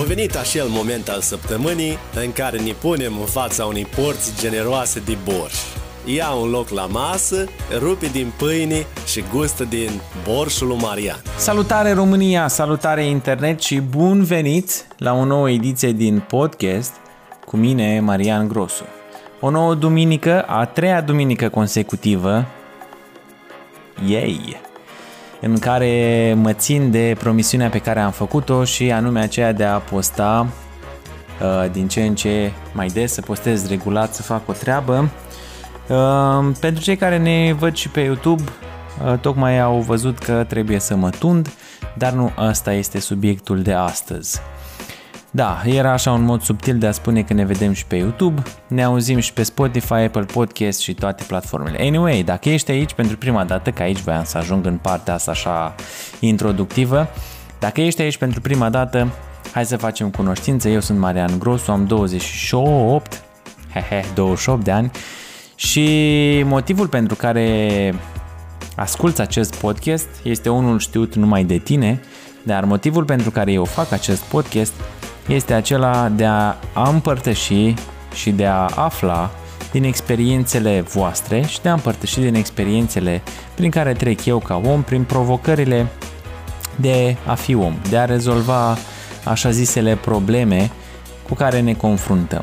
A venit acel moment al săptămânii în care ne punem în fața unei porți generoase de borș. Ia un loc la masă, rupe din pâine și gustă din borșul lui Marian. Salutare România, salutare internet și bun venit la o nouă ediție din podcast cu mine, Marian Grosu. O nouă duminică, a treia duminică consecutivă, yay, în care mă țin de promisiunea pe care am făcut-o și anume aceea de a posta uh, din ce în ce mai des, să postez regulat, să fac o treabă. Uh, pentru cei care ne văd și pe YouTube, uh, tocmai au văzut că trebuie să mă tund, dar nu asta este subiectul de astăzi. Da, era așa un mod subtil de a spune că ne vedem și pe YouTube, ne auzim și pe Spotify, Apple Podcast și toate platformele. Anyway, dacă ești aici pentru prima dată, că aici voiam să ajung în partea asta așa introductivă, dacă ești aici pentru prima dată, hai să facem cunoștință. Eu sunt Marian Grosu, am 28, hehe, 28 de ani și motivul pentru care asculți acest podcast este unul știut numai de tine, dar motivul pentru care eu fac acest podcast este acela de a împărtăși și de a afla din experiențele voastre și de a împărtăși din experiențele prin care trec eu ca om, prin provocările de a fi om, de a rezolva așa zisele probleme cu care ne confruntăm.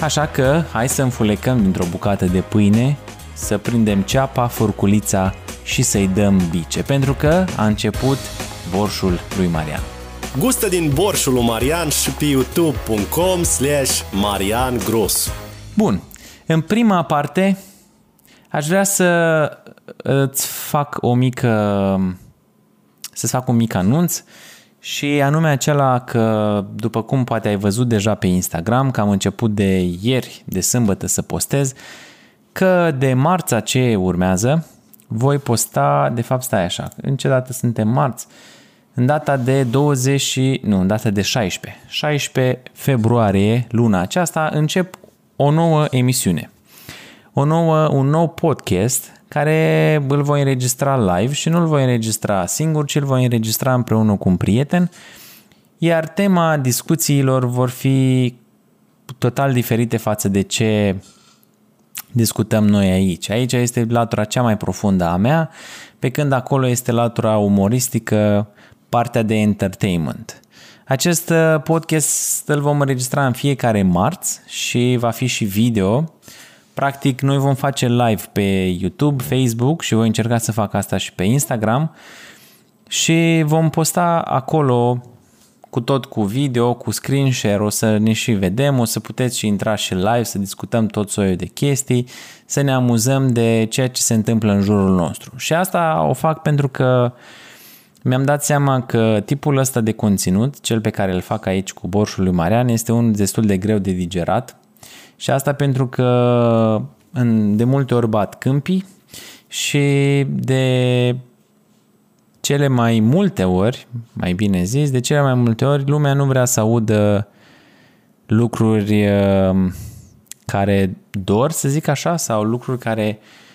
Așa că hai să înfulecăm dintr-o bucată de pâine, să prindem ceapa, furculița și să-i dăm bice, pentru că a început borșul lui Marian. Gustă din borșul lui Marian și pe youtube.com slash Marian Gros. Bun, în prima parte aș vrea să îți fac o mică să-ți fac un mic anunț și anume acela că, după cum poate ai văzut deja pe Instagram, că am început de ieri, de sâmbătă să postez, că de marța ce urmează voi posta, de fapt stai așa, în ce dată suntem marți? În data de 20, nu, în data de 16, 16 februarie, luna aceasta, încep o nouă emisiune. O nouă, un nou podcast care îl voi înregistra live și nu îl voi înregistra singur, ci îl voi înregistra împreună cu un prieten, iar tema discuțiilor vor fi total diferite față de ce discutăm noi aici. Aici este latura cea mai profundă a mea, pe când acolo este latura umoristică, partea de entertainment. Acest uh, podcast îl vom înregistra în fiecare marți și va fi și video. Practic, noi vom face live pe YouTube, Facebook și voi încerca să fac asta și pe Instagram și vom posta acolo cu tot cu video, cu screen share, o să ne și vedem, o să puteți și intra și live, să discutăm tot soiul de chestii, să ne amuzăm de ceea ce se întâmplă în jurul nostru. Și asta o fac pentru că uh, mi-am dat seama că tipul ăsta de conținut, cel pe care îl fac aici cu borșul lui Marian, este unul destul de greu de digerat. Și asta pentru că în, de multe ori bat câmpii și de cele mai multe ori, mai bine zis, de cele mai multe ori lumea nu vrea să audă lucruri uh, care dor, să zic așa, sau lucruri care uh,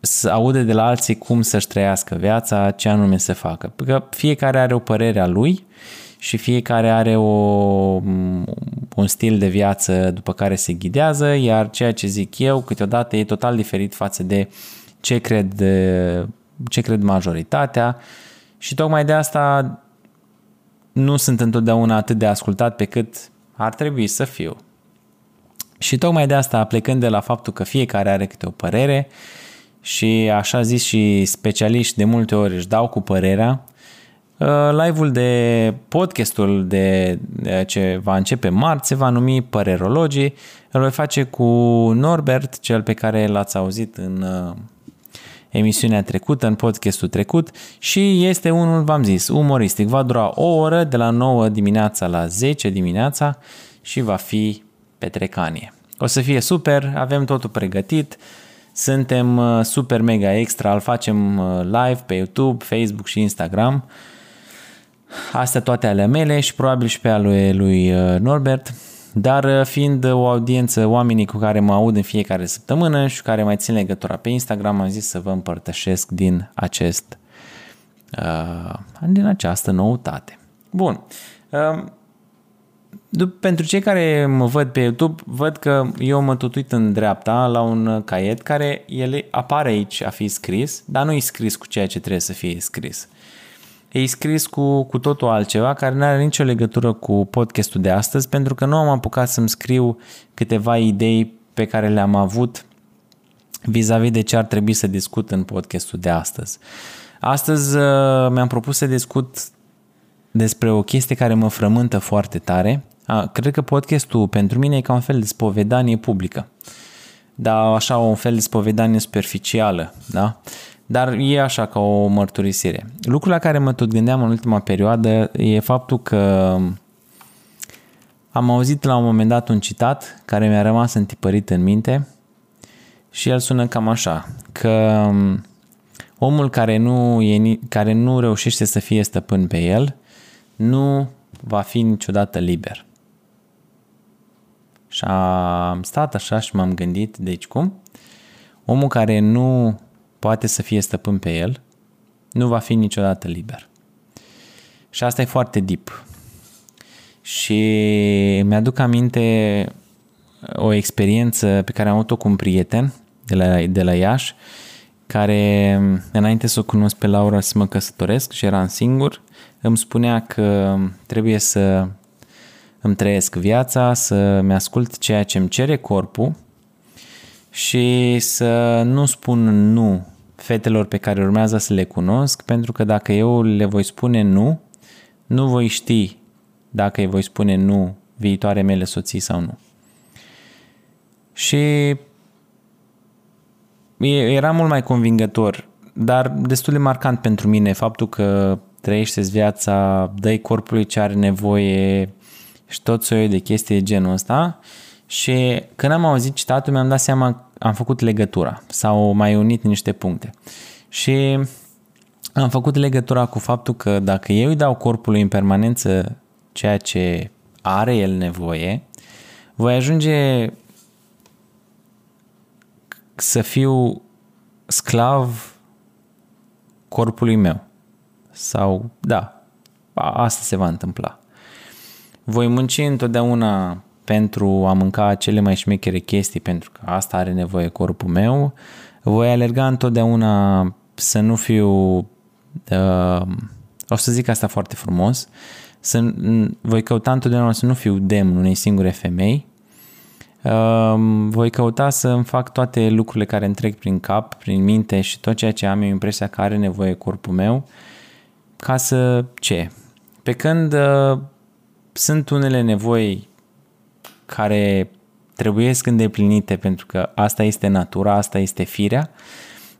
să aude de la alții cum să-și trăiască viața, ce anume să facă. Pentru că fiecare are o părere a lui și fiecare are o, un stil de viață după care se ghidează, iar ceea ce zic eu câteodată e total diferit față de ce cred, ce cred majoritatea și tocmai de asta nu sunt întotdeauna atât de ascultat pe cât ar trebui să fiu. Și tocmai de asta, plecând de la faptul că fiecare are câte o părere, uh, și așa zis și specialiști de multe ori își dau cu părerea. Uh, live-ul de podcastul de, de ce va începe marți se va numi Părerologii. Îl voi face cu Norbert, cel pe care l-ați auzit în uh, emisiunea trecută, în podcastul trecut și este unul, v-am zis, umoristic. Va dura o oră de la 9 dimineața la 10 dimineața și va fi petrecanie. O să fie super, avem totul pregătit. Suntem uh, super mega extra, îl facem uh, live pe YouTube, Facebook și Instagram. Astea toate ale mele și probabil și pe ale lui uh, Norbert. Dar fiind o audiență, oamenii cu care mă aud în fiecare săptămână și care mai țin legătura pe Instagram, am zis să vă împărtășesc din acest din această noutate. Bun. Um, pentru cei care mă văd pe YouTube, văd că eu mă tutuit în dreapta la un caiet care el apare aici a fi scris, dar nu e scris cu ceea ce trebuie să fie scris. E scris cu, cu totul altceva care nu are nicio legătură cu podcastul de astăzi pentru că nu am apucat să-mi scriu câteva idei pe care le-am avut vis-a-vis de ce ar trebui să discut în podcastul de astăzi. Astăzi uh, mi-am propus să discut despre o chestie care mă frământă foarte tare. A, cred că podcastul pentru mine e ca un fel de spovedanie publică. Dar așa un fel de spovedanie superficială, da? Dar e așa ca o mărturisire. Lucrul la care mă tot gândeam în ultima perioadă e faptul că am auzit la un moment dat un citat care mi-a rămas întipărit în minte și el sună cam așa, că omul care nu, e, care nu reușește să fie stăpân pe el nu va fi niciodată liber. Și am stat așa și m-am gândit, deci cum? Omul care nu poate să fie stăpân pe el, nu va fi niciodată liber. Și asta e foarte deep. Și mi-aduc aminte o experiență pe care am avut-o cu un prieten de la, de la Iași, care înainte să o cunosc pe Laura să mă căsătoresc și eram singur, îmi spunea că trebuie să îmi trăiesc viața, să-mi ascult ceea ce îmi cere corpul și să nu spun nu fetelor pe care urmează să le cunosc, pentru că dacă eu le voi spune nu, nu voi ști dacă îi voi spune nu viitoare mele soții sau nu. Și era mult mai convingător, dar destul de marcant pentru mine faptul că trăiește viața, dai corpului ce are nevoie și tot soiul de chestii de genul ăsta. Și când am auzit citatul, mi-am dat seama, am făcut legătura sau mai unit niște puncte. Și am făcut legătura cu faptul că dacă eu îi dau corpului în permanență ceea ce are el nevoie, voi ajunge să fiu sclav corpului meu. Sau, da, asta se va întâmpla. Voi munci întotdeauna pentru a mânca cele mai șmechere chestii, pentru că asta are nevoie corpul meu. Voi alerga întotdeauna să nu fiu, uh, o să zic asta foarte frumos, să, voi căuta întotdeauna să nu fiu demn unei singure femei, uh, voi căuta să îmi fac toate lucrurile care îmi trec prin cap, prin minte și tot ceea ce am eu impresia că are nevoie corpul meu, ca să ce? Pe când uh, sunt unele nevoi care trebuiesc îndeplinite pentru că asta este natura, asta este firea,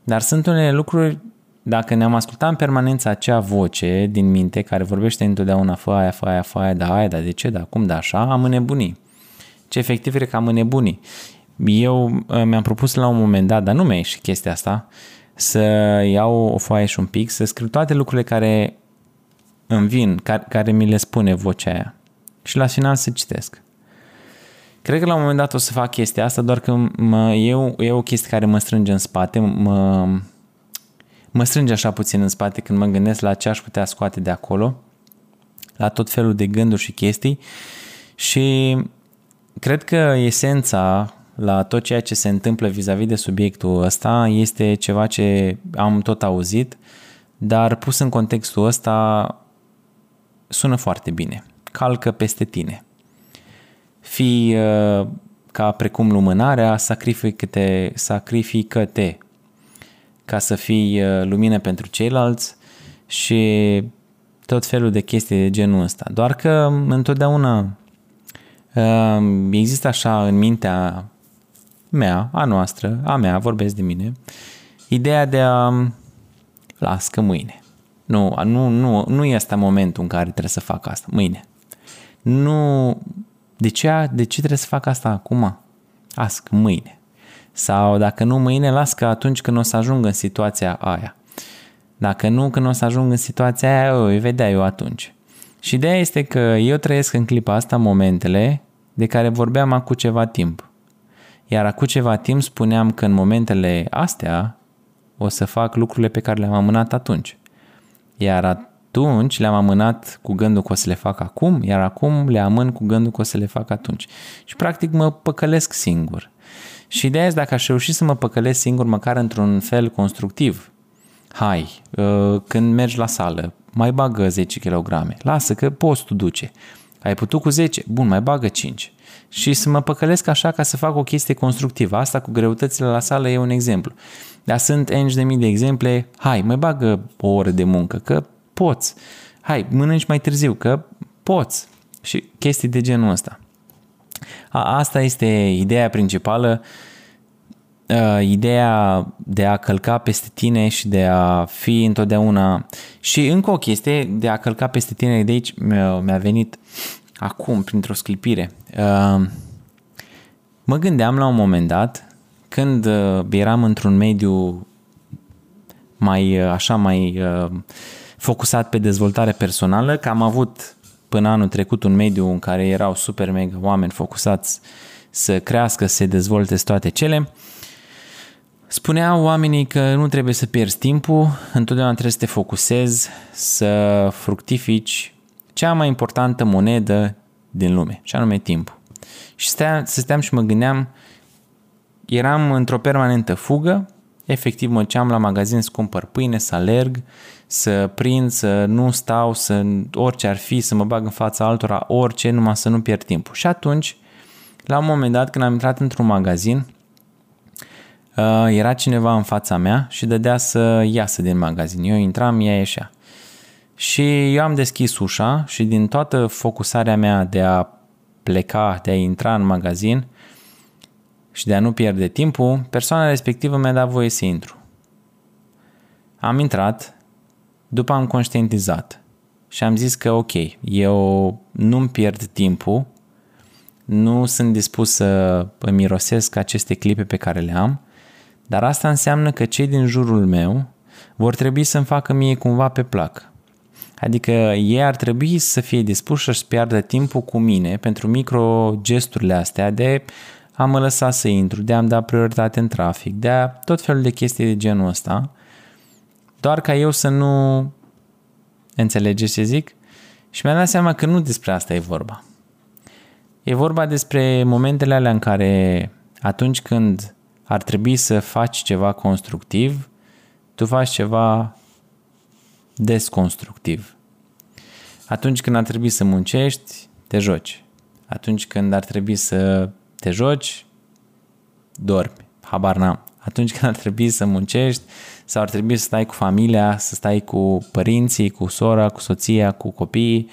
dar sunt unele lucruri, dacă ne-am ascultat în permanență acea voce din minte care vorbește întotdeauna fă aia, fă aia, fă aia, da aia, da de ce, da cum, da așa, am înnebunit. Ce efectiv cred că am înnebunit. Eu uh, mi-am propus la un moment dat, dar nu mi-a ieșit chestia asta, să iau o foaie și un pic, să scriu toate lucrurile care îmi vin, care, care mi le spune vocea aia. Și la final să citesc. Cred că la un moment dat o să fac chestia asta, doar că mă, e, o, e o chestie care mă strânge în spate, mă, mă strânge așa puțin în spate când mă gândesc la ce aș putea scoate de acolo, la tot felul de gânduri și chestii și cred că esența la tot ceea ce se întâmplă vis-a-vis de subiectul ăsta este ceva ce am tot auzit, dar pus în contextul ăsta sună foarte bine. Calcă peste tine. Fii uh, ca precum lumânarea, sacrifică-te, sacrifică-te ca să fii uh, lumină pentru ceilalți și tot felul de chestii de genul ăsta. Doar că întotdeauna uh, există așa în mintea mea, a noastră, a mea, vorbesc de mine, ideea de a las că mâine. Nu, nu, nu, nu este momentul în care trebuie să fac asta, mâine. Nu, de ce, de ce trebuie să fac asta acum? Ask, mâine. Sau dacă nu mâine, las că atunci când o să ajung în situația aia. Dacă nu, când o să ajung în situația aia, o vedea eu atunci. Și ideea este că eu trăiesc în clipa asta momentele de care vorbeam acum ceva timp. Iar acum ceva timp spuneam că în momentele astea o să fac lucrurile pe care le-am amânat atunci. Iar atunci le-am amânat cu gândul că o să le fac acum, iar acum le amân cu gândul că o să le fac atunci. Și practic mă păcălesc singur. Și ideea este dacă aș reuși să mă păcălesc singur măcar într-un fel constructiv. Hai, uh, când mergi la sală, mai bagă 10 kg. Lasă că postul duce. Ai putut cu 10? Bun, mai bagă 5. Și să mă păcălesc așa ca să fac o chestie constructivă. Asta cu greutățile la sală e un exemplu. Dar sunt enci de mii de exemple. Hai, mai bagă o oră de muncă, că poți. Hai, mănânci mai târziu, că poți. Și chestii de genul ăsta. A, asta este ideea principală, uh, ideea de a călca peste tine și de a fi întotdeauna... Și încă o chestie, de a călca peste tine, de aici mi-a, mi-a venit acum, printr-o sclipire. Uh, mă gândeam la un moment dat, când uh, eram într-un mediu mai, uh, așa, mai uh, focusat pe dezvoltare personală, că am avut până anul trecut un mediu în care erau super mega oameni focusați să crească, să se dezvolte toate cele. Spuneau oamenii că nu trebuie să pierzi timpul, întotdeauna trebuie să te focusezi, să fructifici cea mai importantă monedă din lume, și anume timpul. Și stăteam, stăteam și mă gândeam, eram într-o permanentă fugă, efectiv mă ceam la magazin să cumpăr pâine, să alerg, să prind, să nu stau, să orice ar fi, să mă bag în fața altora, orice, numai să nu pierd timpul. Și atunci, la un moment dat, când am intrat într-un magazin, uh, era cineva în fața mea și dădea să iasă din magazin. Eu intram, ea ieșea. Și eu am deschis ușa și din toată focusarea mea de a pleca, de a intra în magazin și de a nu pierde timpul, persoana respectivă mi-a dat voie să intru. Am intrat, după am conștientizat și am zis că ok, eu nu-mi pierd timpul, nu sunt dispus să îmi mirosesc aceste clipe pe care le am, dar asta înseamnă că cei din jurul meu vor trebui să-mi facă mie cumva pe plac. Adică ei ar trebui să fie dispuși să-și piardă timpul cu mine pentru micro gesturile astea de a mă lăsa să intru, de a-mi da prioritate în trafic, de a tot felul de chestii de genul ăsta, doar ca eu să nu înțelegeți ce zic? Și mi-am dat seama că nu despre asta e vorba. E vorba despre momentele alea în care atunci când ar trebui să faci ceva constructiv, tu faci ceva desconstructiv. Atunci când ar trebui să muncești, te joci. Atunci când ar trebui să te joci, dormi. Habar n-am. Atunci când ar trebui să muncești sau ar trebui să stai cu familia, să stai cu părinții, cu sora, cu soția, cu copiii,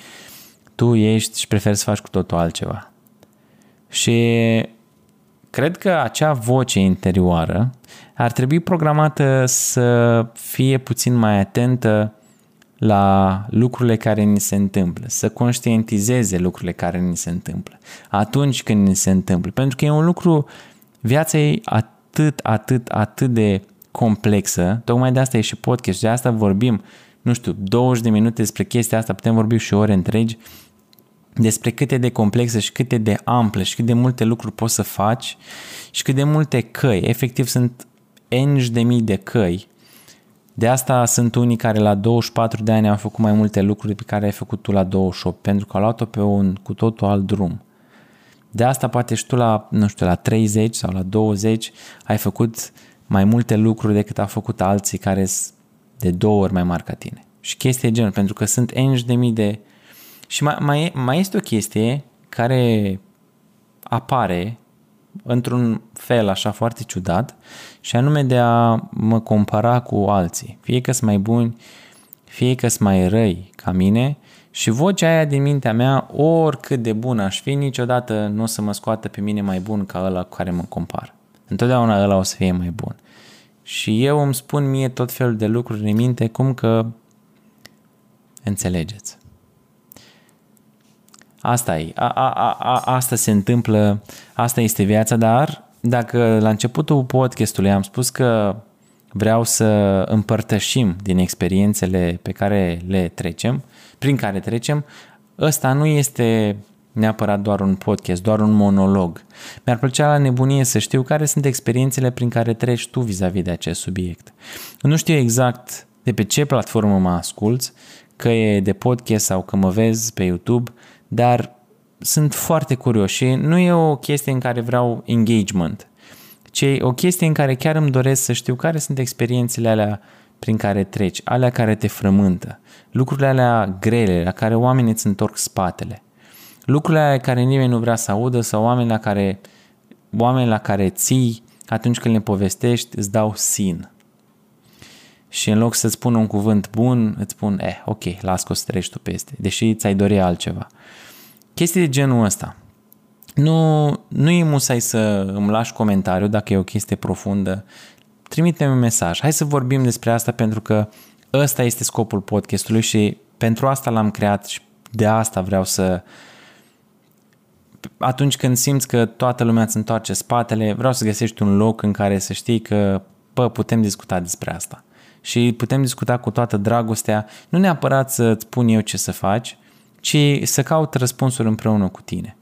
tu ești și preferi să faci cu totul altceva. Și cred că acea voce interioară ar trebui programată să fie puțin mai atentă la lucrurile care ni se întâmplă, să conștientizeze lucrurile care ni se întâmplă atunci când ni se întâmplă. Pentru că e un lucru, viața e atât, atât, atât de complexă, tocmai de asta e și podcast, de asta vorbim, nu știu, 20 de minute despre chestia asta, putem vorbi și ore întregi, despre cât de complexă și cât de amplă și cât de multe lucruri poți să faci și cât de multe căi, efectiv sunt enci de mii de căi de asta sunt unii care la 24 de ani au făcut mai multe lucruri pe care ai făcut tu la 28, pentru că au luat-o pe un cu totul alt drum. De asta poate și tu la, nu știu, la 30 sau la 20 ai făcut mai multe lucruri decât au făcut alții care sunt de două ori mai mari ca tine. Și chestia genul, pentru că sunt enci de mii de... Și mai, mai, mai este o chestie care apare într-un fel așa foarte ciudat și anume de a mă compara cu alții. Fie că sunt mai buni, fie că sunt mai răi ca mine și vocea aia din mintea mea, oricât de bun aș fi, niciodată nu o să mă scoată pe mine mai bun ca ăla cu care mă compar. Întotdeauna ăla o să fie mai bun. Și eu îmi spun mie tot felul de lucruri în minte, cum că înțelegeți. Asta e. A, a, a, asta se întâmplă, asta este viața, dar dacă la începutul podcastului am spus că vreau să împărtășim din experiențele pe care le trecem, prin care trecem, ăsta nu este neapărat doar un podcast, doar un monolog. Mi-ar plăcea la nebunie să știu care sunt experiențele prin care treci tu vis-a-vis de acest subiect. Nu știu exact de pe ce platformă mă asculți, că e de podcast sau că mă vezi pe YouTube, dar sunt foarte curios și nu e o chestie în care vreau engagement, ci e o chestie în care chiar îmi doresc să știu care sunt experiențele alea prin care treci, alea care te frământă, lucrurile alea grele, la care oamenii îți întorc spatele, lucrurile alea care nimeni nu vrea să audă sau oameni la care, oameni la care ții atunci când le povestești îți dau sin. Și în loc să-ți spun un cuvânt bun, îți spun, eh, ok, las că o să treci tu peste, deși ți-ai dori altceva. Chestii de genul ăsta. Nu, nu e musai să îmi lași comentariu dacă e o chestie profundă. Trimite-mi un mesaj. Hai să vorbim despre asta pentru că ăsta este scopul podcastului și pentru asta l-am creat și de asta vreau să atunci când simți că toată lumea îți întoarce spatele, vreau să găsești un loc în care să știi că, pă, putem discuta despre asta. Și putem discuta cu toată dragostea, nu neapărat să-ți spun eu ce să faci, ci să caut răspunsuri împreună cu tine.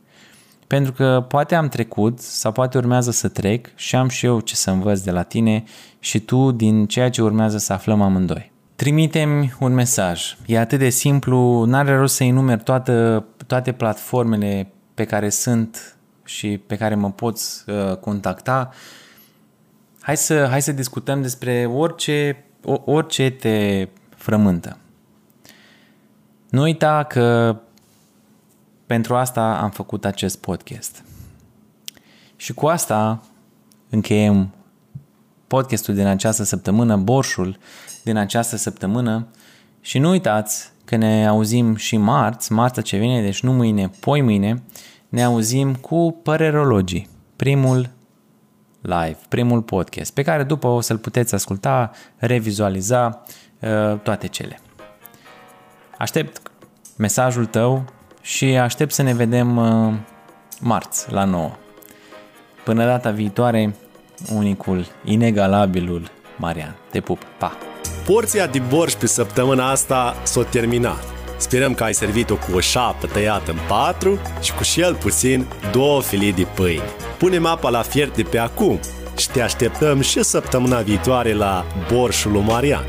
Pentru că poate am trecut sau poate urmează să trec și am și eu ce să învăț de la tine și tu din ceea ce urmează să aflăm amândoi. Trimitem un mesaj. E atât de simplu, n-are rost să enumer toată, toate platformele pe care sunt și pe care mă poți uh, contacta. Hai să, hai să discutăm despre orice, orice te frământă. Nu uita că pentru asta am făcut acest podcast. Și cu asta încheiem podcastul din această săptămână, borșul din această săptămână și nu uitați că ne auzim și marți, marța ce vine, deci nu mâine, poi mâine, ne auzim cu Părerologii, primul live, primul podcast, pe care după o să-l puteți asculta, revizualiza, uh, toate cele. Aștept mesajul tău și aștept să ne vedem uh, marți la 9. Până data viitoare, unicul, inegalabilul Marian. Te pup, pa! Porția de borș pe săptămâna asta s-a terminat. Sperăm că ai servit-o cu o șapă tăiată în patru și cu și el puțin două filii de pâine. Punem apa la fiert de pe acum și te așteptăm și săptămâna viitoare la Borșul lui Marian.